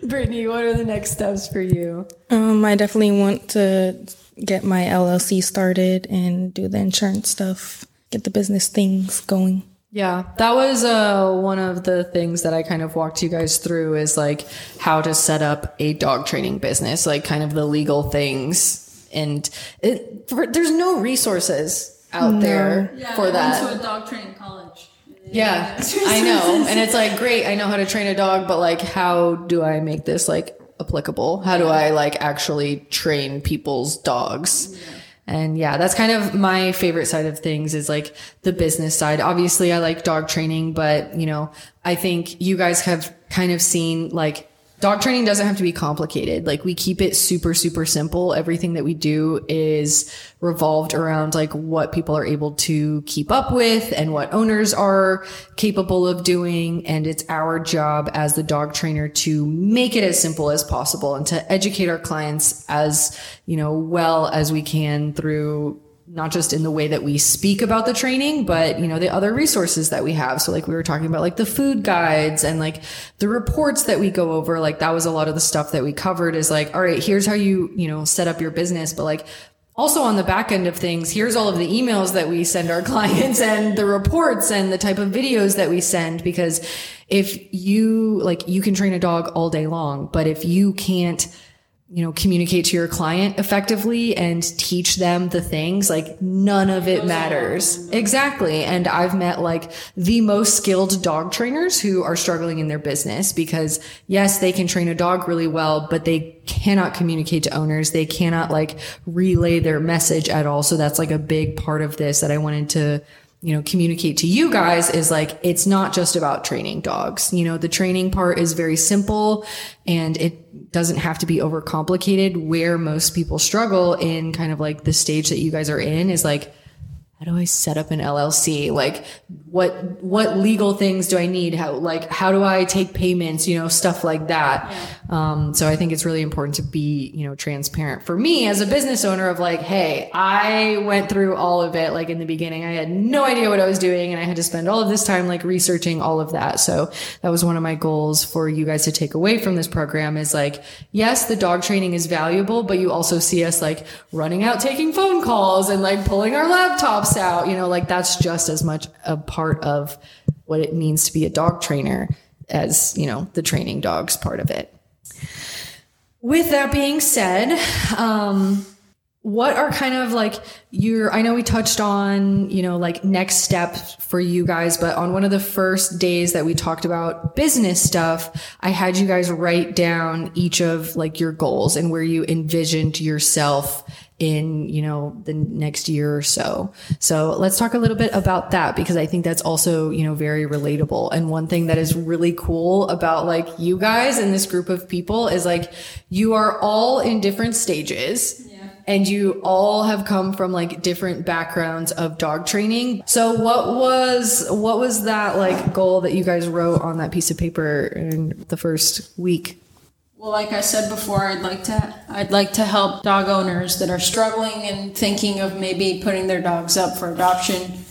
Brittany, what are the next steps for you? Um, I definitely want to get my LLC started and do the insurance stuff, get the business things going. Yeah, that was uh, one of the things that I kind of walked you guys through is like how to set up a dog training business, like kind of the legal things. And it, for, there's no resources out there for that. I went to a dog training college. Yeah, I know. And it's like, great, I know how to train a dog, but like, how do I make this like applicable? How do I like actually train people's dogs? And yeah, that's kind of my favorite side of things is like the business side. Obviously, I like dog training, but you know, I think you guys have kind of seen like dog training doesn't have to be complicated. Like we keep it super, super simple. Everything that we do is revolved around like what people are able to keep up with and what owners are capable of doing. And it's our job as the dog trainer to make it as simple as possible and to educate our clients as, you know, well as we can through not just in the way that we speak about the training, but you know, the other resources that we have. So like we were talking about like the food guides and like the reports that we go over, like that was a lot of the stuff that we covered is like, all right, here's how you, you know, set up your business. But like also on the back end of things, here's all of the emails that we send our clients and the reports and the type of videos that we send. Because if you like, you can train a dog all day long, but if you can't, you know, communicate to your client effectively and teach them the things, like none of it matters. Exactly. And I've met like the most skilled dog trainers who are struggling in their business because yes, they can train a dog really well, but they cannot communicate to owners. They cannot like relay their message at all. So that's like a big part of this that I wanted to you know, communicate to you guys is like, it's not just about training dogs. You know, the training part is very simple and it doesn't have to be overcomplicated. Where most people struggle in kind of like the stage that you guys are in is like, how do I set up an LLC? Like what, what legal things do I need? How, like, how do I take payments? You know, stuff like that. Um, so I think it's really important to be, you know, transparent for me as a business owner of like, Hey, I went through all of it. Like in the beginning, I had no idea what I was doing and I had to spend all of this time like researching all of that. So that was one of my goals for you guys to take away from this program is like, yes, the dog training is valuable, but you also see us like running out, taking phone calls and like pulling our laptops out, you know, like that's just as much a part of what it means to be a dog trainer as, you know, the training dogs part of it. With that being said, um, what are kind of like your i know we touched on you know like next steps for you guys but on one of the first days that we talked about business stuff i had you guys write down each of like your goals and where you envisioned yourself in you know the next year or so so let's talk a little bit about that because i think that's also you know very relatable and one thing that is really cool about like you guys and this group of people is like you are all in different stages and you all have come from like different backgrounds of dog training. So what was what was that like goal that you guys wrote on that piece of paper in the first week? Well, like I said before, I'd like to I'd like to help dog owners that are struggling and thinking of maybe putting their dogs up for adoption,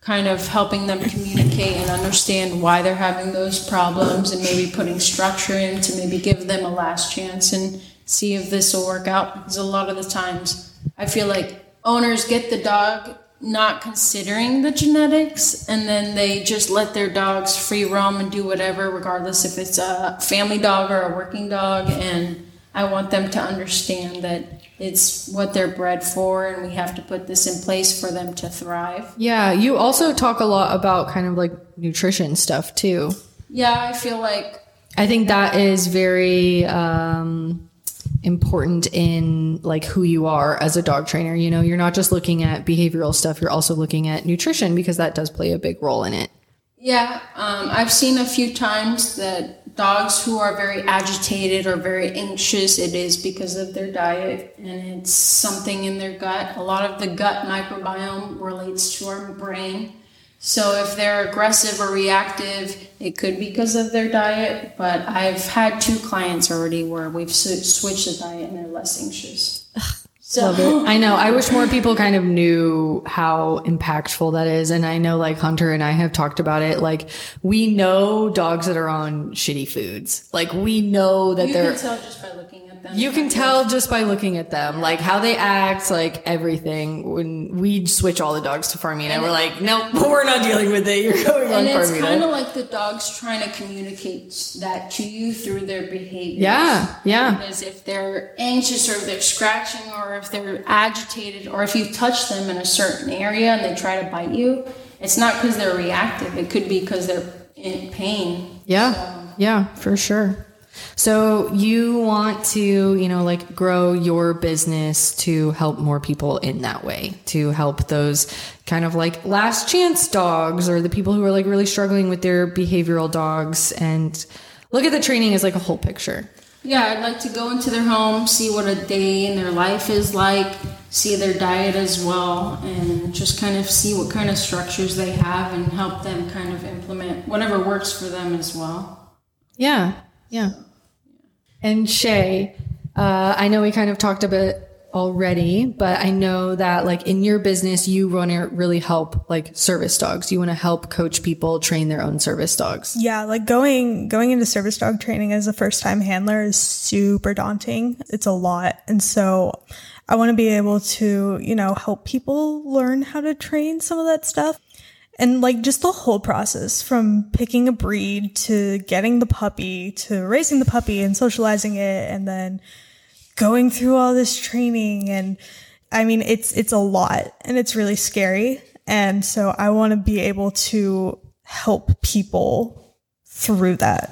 kind of helping them communicate and understand why they're having those problems and maybe putting structure in to maybe give them a last chance and see if this will work out. Because a lot of the times I feel like owners get the dog not considering the genetics and then they just let their dogs free roam and do whatever regardless if it's a family dog or a working dog and I want them to understand that it's what they're bred for and we have to put this in place for them to thrive. Yeah, you also talk a lot about kind of like nutrition stuff too. Yeah, I feel like I think that is very um important in like who you are as a dog trainer. You know, you're not just looking at behavioral stuff, you're also looking at nutrition because that does play a big role in it. Yeah, um, I've seen a few times that dogs who are very agitated or very anxious, it is because of their diet and it's something in their gut. A lot of the gut microbiome relates to our brain. So if they're aggressive or reactive, it could be because of their diet. But I've had two clients already where we've sw- switched the diet and they're less anxious. Love it. I know. I wish more people kind of knew how impactful that is. And I know like Hunter and I have talked about it. Like we know dogs that are on shitty foods. Like we know that You they're can tell just by looking at them. You can tell just by looking at them, like how they act, like everything. When we switch all the dogs to Farmina, we're like, no, we're not dealing with it. You're going on And it's kind of like the dog's trying to communicate that to you through their behavior. Yeah, yeah. Because if they're anxious or if they're scratching or if they're agitated or if you touch them in a certain area and they try to bite you, it's not because they're reactive. It could be because they're in pain. Yeah, yeah, for sure. So you want to, you know, like grow your business to help more people in that way, to help those kind of like last chance dogs or the people who are like really struggling with their behavioral dogs and look at the training as like a whole picture. Yeah, I'd like to go into their home, see what a day in their life is like, see their diet as well, and just kind of see what kind of structures they have and help them kind of implement whatever works for them as well. Yeah, yeah. And Shay, uh, I know we kind of talked a bit already, but I know that like in your business, you want to really help like service dogs. You want to help coach people train their own service dogs. Yeah, like going going into service dog training as a first time handler is super daunting. It's a lot. And so I want to be able to, you know, help people learn how to train some of that stuff. And like just the whole process from picking a breed to getting the puppy to raising the puppy and socializing it and then going through all this training and I mean it's it's a lot and it's really scary. And so I want to be able to help people through that.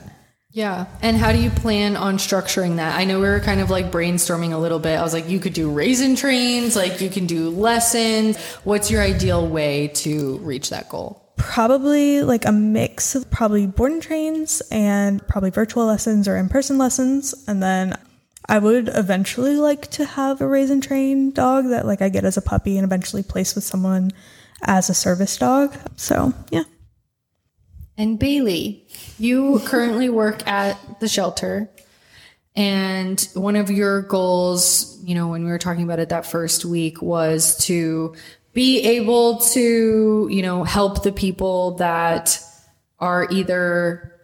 Yeah. And how do you plan on structuring that? I know we were kind of like brainstorming a little bit. I was like, you could do raise and trains, like you can do lessons. What's your ideal way to reach that goal? Probably like a mix of probably board and trains and probably virtual lessons or in-person lessons. And then I would eventually like to have a raise and train dog that like I get as a puppy and eventually place with someone as a service dog. So yeah. And Bailey, you currently work at the shelter. And one of your goals, you know, when we were talking about it that first week was to be able to, you know, help the people that are either,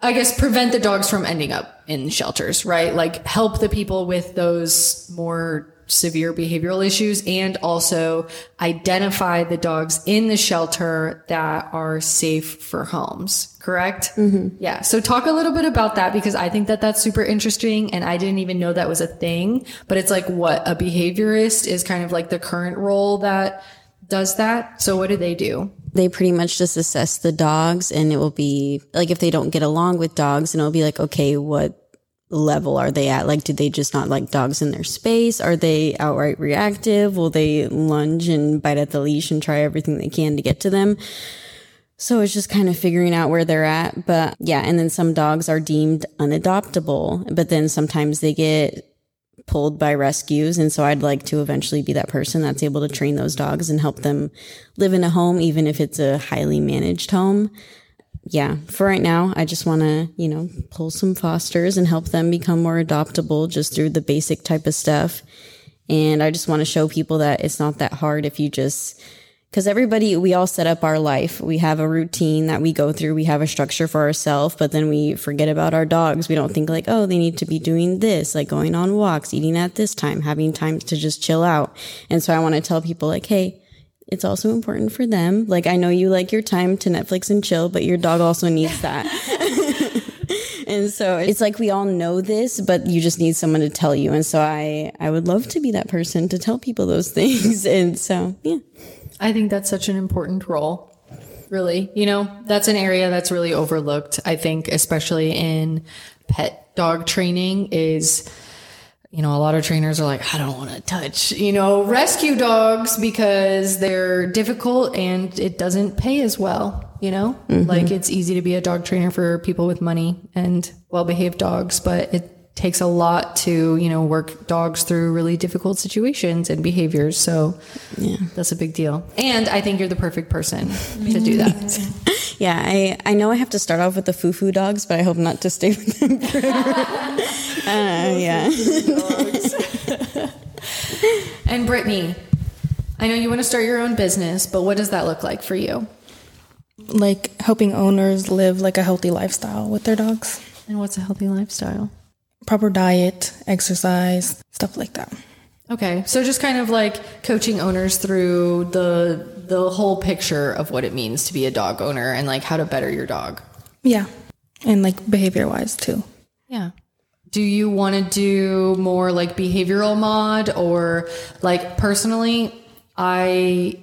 I guess, prevent the dogs from ending up in shelters, right? Like help the people with those more severe behavioral issues and also identify the dogs in the shelter that are safe for homes, correct? Mm-hmm. Yeah. So talk a little bit about that because I think that that's super interesting and I didn't even know that was a thing, but it's like what a behaviorist is kind of like the current role that does that. So what do they do? they pretty much just assess the dogs and it will be like if they don't get along with dogs and it'll be like okay what level are they at like do they just not like dogs in their space are they outright reactive will they lunge and bite at the leash and try everything they can to get to them so it's just kind of figuring out where they're at but yeah and then some dogs are deemed unadoptable but then sometimes they get pulled by rescues. And so I'd like to eventually be that person that's able to train those dogs and help them live in a home, even if it's a highly managed home. Yeah, for right now, I just want to, you know, pull some fosters and help them become more adoptable just through the basic type of stuff. And I just want to show people that it's not that hard if you just because everybody we all set up our life. We have a routine that we go through. We have a structure for ourselves but then we forget about our dogs. We don't think like oh they need to be doing this like going on walks eating at this time having time to just chill out. And so i want to tell people like hey it's also important for them like i know you like your time to netflix and chill but your dog also needs that and so it's like we all know this but you just need someone to tell you and so i i would love to be that person to tell people those things and so yeah I think that's such an important role. Really, you know, that's an area that's really overlooked. I think, especially in pet dog training, is you know, a lot of trainers are like, I don't want to touch, you know, rescue dogs because they're difficult and it doesn't pay as well, you know? Mm-hmm. Like it's easy to be a dog trainer for people with money and well behaved dogs, but it takes a lot to, you know, work dogs through really difficult situations and behaviors. So Yeah. that's a big deal. And I think you're the perfect person to do that. Yeah, I, I know I have to start off with the foo foo dogs, but I hope not to stay with them forever. uh, yeah. And Brittany, I know you want to start your own business, but what does that look like for you? Like helping owners live like a healthy lifestyle with their dogs. And what's a healthy lifestyle? Proper diet, exercise, stuff like that. Okay, so just kind of like coaching owners through the the whole picture of what it means to be a dog owner and like how to better your dog. Yeah. And like behavior wise too. Yeah. Do you want to do more like behavioral mod or like personally, I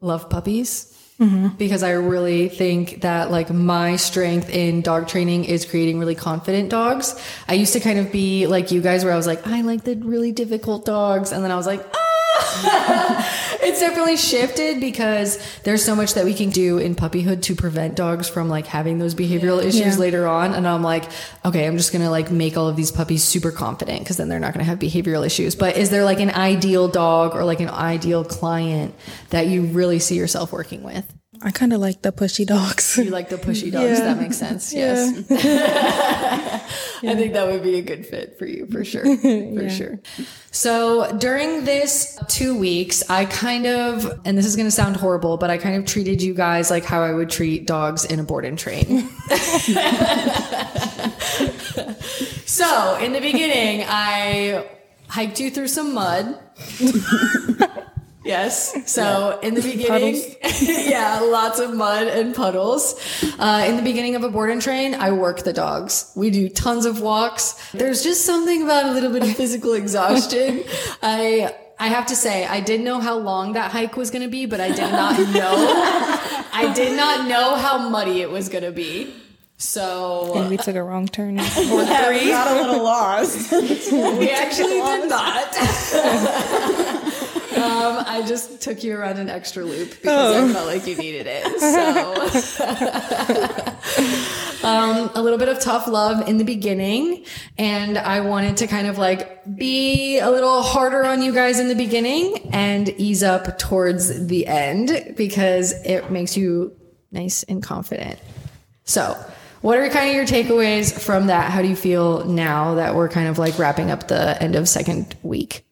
love puppies mm-hmm. because I really think that like my strength in dog training is creating really confident dogs. I used to kind of be like you guys where I was like, I like the really difficult dogs. And then I was like, it's definitely shifted because there's so much that we can do in puppyhood to prevent dogs from like having those behavioral issues Yeah. later on. And I'm like, okay, I'm just gonna like make all of these puppies super confident because then they're not gonna have behavioral issues. But is there like an ideal dog or like an ideal client that you really see yourself working with? I kind of like the pushy dogs. You like the pushy dogs. Yeah. That makes sense. Yes. I think that would be a good fit for you for sure. For sure. So during this two weeks, I kind of, and this is going to sound horrible, but I kind of treated you guys like how I would treat dogs in a board and train. so in the beginning, I hiked you through some mud. Yes. So in the beginning, yeah, lots of mud and puddles. Uh, in the beginning of a board and train, I work the dogs. We do tons of walks. There's just something about a little bit of physical exhaustion. I I have to say, I didn't know how long that hike was going to be, but I did not know. I did not know how muddy it was going to be. So and we took a wrong turn. or three. Got a little lost. We actually did not. Um, I just took you around an extra loop because I felt like you needed it. So, um, a little bit of tough love in the beginning, and I wanted to kind of like be a little harder on you guys in the beginning and ease up towards the end because it makes you nice and confident. So, what are kind of your takeaways from that? How do you feel now that we're kind of like wrapping up the end of second week?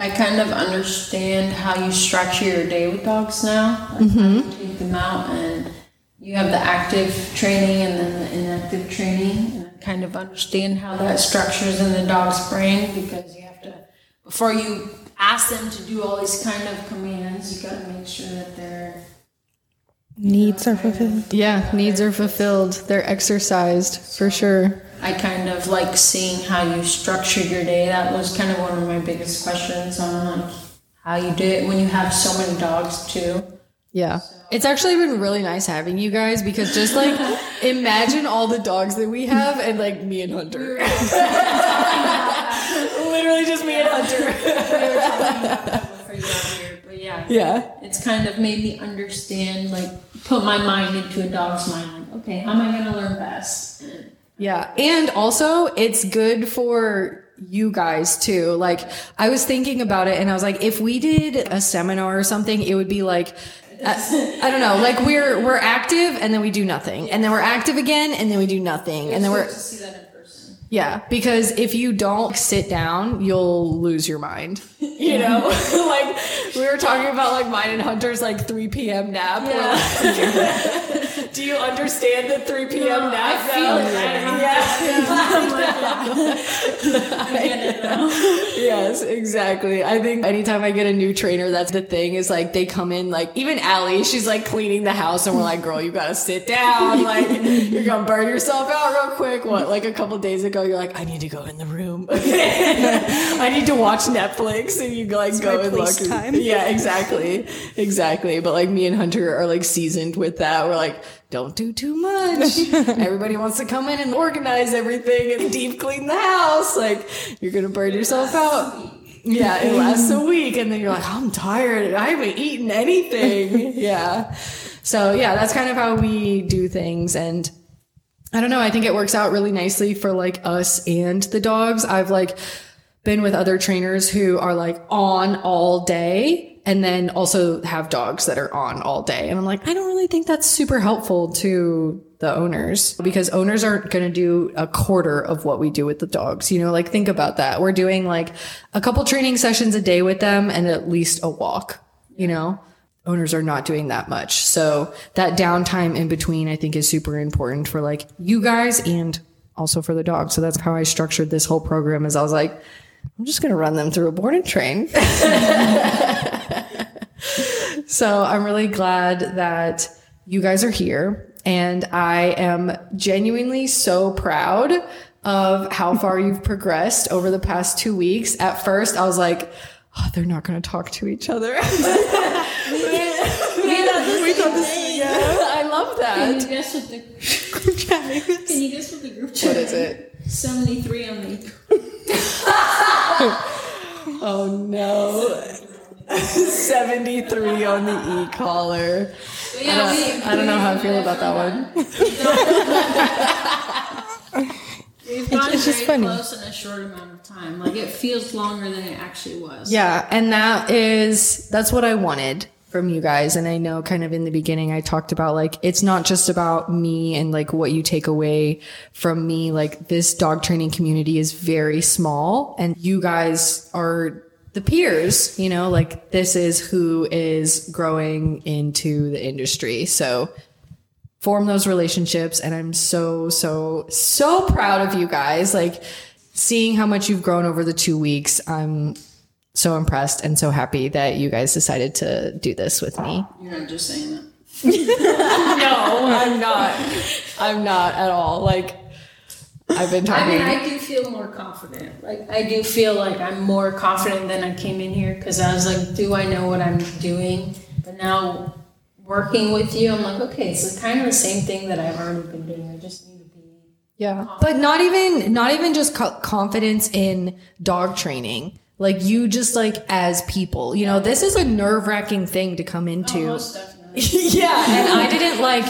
I kind of understand how you structure your day with dogs now. Like how you take them out and you have the active training and then the inactive training. And I kind of understand how that structures in the dog's brain because you have to, before you ask them to do all these kind of commands, you got to make sure that they're Needs are fulfilled. Yeah, needs are fulfilled. They're exercised for sure. I kind of like seeing how you structure your day. That was kind of one of my biggest questions on like how you do it when you have so many dogs too. Yeah. It's actually been really nice having you guys because just like imagine all the dogs that we have and like me and Hunter. Literally just me and Hunter. before you got here, but yeah, Yeah. it's kind of made me understand, like, put my mind into a dog's mind. Like, okay, how am I going to learn best? Yeah. And also, it's good for you guys too. Like, I was thinking about it and I was like, if we did a seminar or something, it would be like, uh, I don't know, like we're we're active and then we do nothing, and then we're active again and then we do nothing, and then we're yeah. Because if you don't sit down, you'll lose your mind. You know, like we were talking about like mine and Hunter's like 3 p.m. nap. Like, do you understand the 3 p.m. nap? I feel it. Yeah. yes, exactly. I think anytime I get a new trainer, that's the thing is like they come in, like even Allie, she's like cleaning the house and we're like, girl, you gotta sit down. Like you're gonna burn yourself out real quick. What, like a couple days ago, you're like, I need to go in the room. I need to watch Netflix and you like go my and look. time. Yeah, exactly. Exactly. But like me and Hunter are like seasoned with that. We're like, don't do too much. Everybody wants to come in and organize everything and deep clean the house. Like you're gonna burn yourself out. Yeah, it lasts a week, and then you're like, I'm tired. I haven't eaten anything. yeah. So yeah, that's kind of how we do things, and I don't know. I think it works out really nicely for like us and the dogs. I've like been with other trainers who are like on all day and then also have dogs that are on all day. And I'm like, I don't really think that's super helpful to the owners because owners aren't going to do a quarter of what we do with the dogs. You know, like think about that. We're doing like a couple training sessions a day with them and at least a walk, you know? Owners are not doing that much. So that downtime in between, I think is super important for like you guys and also for the dogs. So that's how I structured this whole program is I was like, I'm just going to run them through a board and train. so I'm really glad that you guys are here. And I am genuinely so proud of how far you've progressed over the past two weeks. At first, I was like, oh, they're not going to talk to each other. we, thought this, yeah, I love that. Can you guess what the group chat is? Can you guess what the group chat What is it? Seventy three on the E Oh no. 73 on the e-collar. yeah, we, I don't know how I feel about that one. we've gotten it's just very funny. close in a short amount of time. Like it feels longer than it actually was. Yeah, and that is that's what I wanted from you guys. And I know kind of in the beginning I talked about like it's not just about me and like what you take away from me. Like this dog training community is very small and you guys are the peers, you know, like this is who is growing into the industry. So form those relationships. And I'm so so so proud of you guys. Like seeing how much you've grown over the 2 weeks I'm so impressed and so happy that you guys decided to do this with me. You're not just saying that. No, I'm not. I'm not at all. Like I've been I talking mean, I do feel more confident. Like, I do feel like I'm more confident than I came in here because I was like, do I know what I'm doing? But now, working with you, I'm like, okay, it's kind of the same thing that I've already been doing. I just need to be. Yeah. But not even not even just confidence in dog training. Like you just like as people. You know, this is a nerve-wracking thing to come into. Oh, definitely. yeah, and I didn't like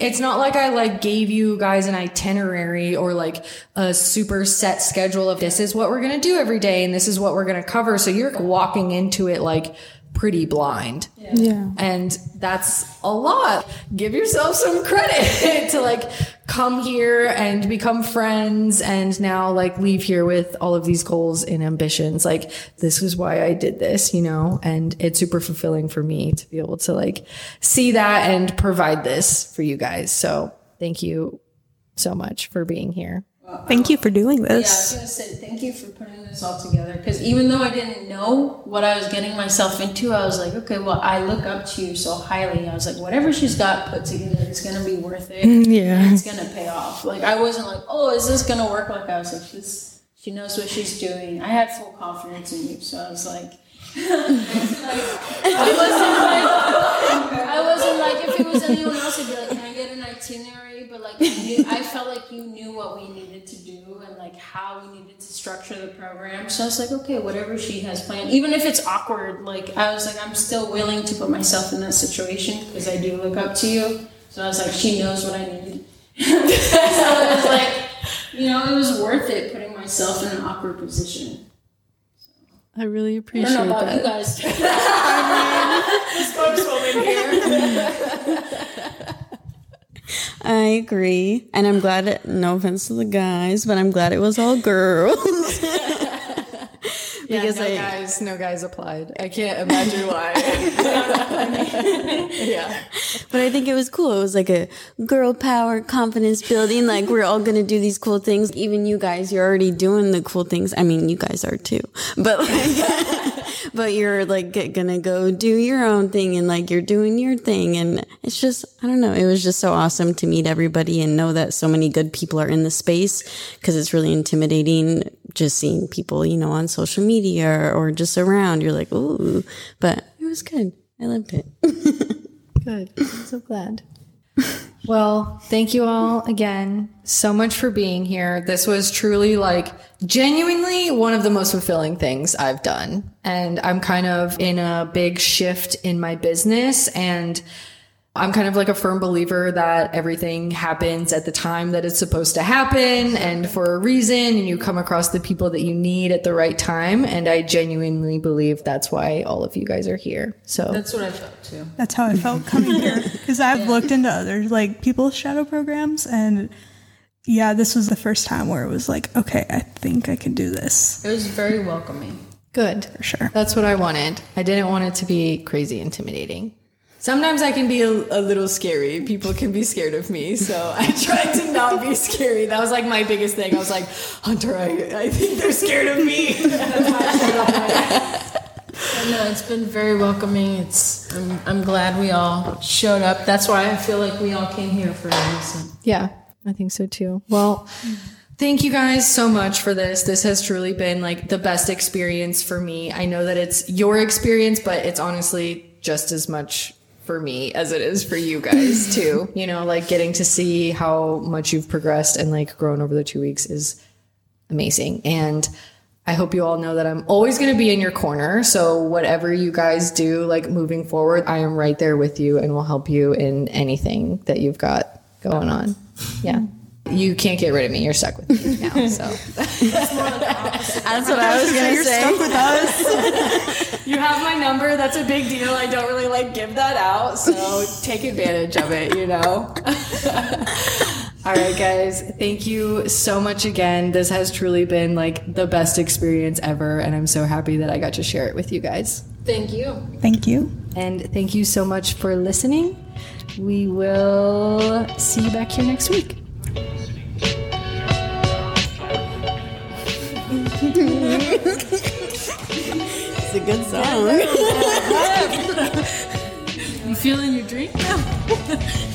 it's not like I like gave you guys an itinerary or like a super set schedule of this is what we're going to do every day and this is what we're going to cover. So you're walking into it like pretty blind. Yeah. And that's a lot. Give yourself some credit to like come here and become friends and now like leave here with all of these goals and ambitions. Like this is why I did this, you know, and it's super fulfilling for me to be able to like see that and provide this for you guys. So thank you so much for being here. Thank you for doing this. Yeah, I was gonna say thank you for putting this all together. Because even though I didn't know what I was getting myself into, I was like, okay, well, I look up to you so highly. I was like, whatever she's got put together, it's gonna be worth it. Mm, yeah. it's gonna pay off. Like I wasn't like, oh, is this gonna work? Like I was like, this. She knows what she's doing. I had full confidence in you, so I was like. I wasn't like I wasn't like if it was anyone else, I'd be like, itinerary? But like I, knew, I felt like you knew what we needed to do and like how we needed to structure the program. So I was like, okay, whatever she has planned, even if it's awkward, like I was like, I'm still willing to put myself in that situation because I do look up to you. So I was like, she knows what I need. so it was like, you know, it was worth it putting myself in an awkward position. I really I appreciate don't know about that. you guys. I agree. And I'm glad, it, no offense to the guys, but I'm glad it was all girls. Yeah, because no I, guys, no guys applied. I can't imagine why. yeah. but I think it was cool. It was like a girl power confidence building. Like we're all going to do these cool things. Even you guys, you're already doing the cool things. I mean, you guys are too, but like, but you're like to go do your own thing and like you're doing your thing. And it's just, I don't know. It was just so awesome to meet everybody and know that so many good people are in the space because it's really intimidating just seeing people, you know, on social media or, or just around. You're like, ooh, but it was good. I loved it. Good. I'm so glad. Well, thank you all again so much for being here. This was truly like genuinely one of the most fulfilling things I've done. And I'm kind of in a big shift in my business and I'm kind of like a firm believer that everything happens at the time that it's supposed to happen and for a reason, and you come across the people that you need at the right time. And I genuinely believe that's why all of you guys are here. So That's what I felt too. That's how I felt coming here because I've looked into other like people's shadow programs and yeah, this was the first time where it was like, okay, I think I can do this It was very welcoming. good. for sure. That's what I wanted. I didn't want it to be crazy intimidating. Sometimes I can be a, a little scary. People can be scared of me. So I tried to not be scary. That was like my biggest thing. I was like, Hunter, I, I think they're scared of me. No, it's been very welcoming. It's I'm, I'm glad we all showed up. That's why I feel like we all came here for a reason. Yeah, I think so too. Well, thank you guys so much for this. This has truly been like the best experience for me. I know that it's your experience, but it's honestly just as much for me as it is for you guys too. You know, like getting to see how much you've progressed and like grown over the two weeks is amazing. And I hope you all know that I'm always going to be in your corner. So whatever you guys do, like moving forward, I am right there with you and will help you in anything that you've got going on. Yeah. You can't get rid of me. You're stuck with me now. So That's what I was gonna say. you have my number. That's a big deal. I don't really like give that out. So take advantage of it, you know? All right, guys. Thank you so much again. This has truly been like the best experience ever. And I'm so happy that I got to share it with you guys. Thank you. Thank you. And thank you so much for listening. We will see you back here next week. It's a good song. You feeling your drink?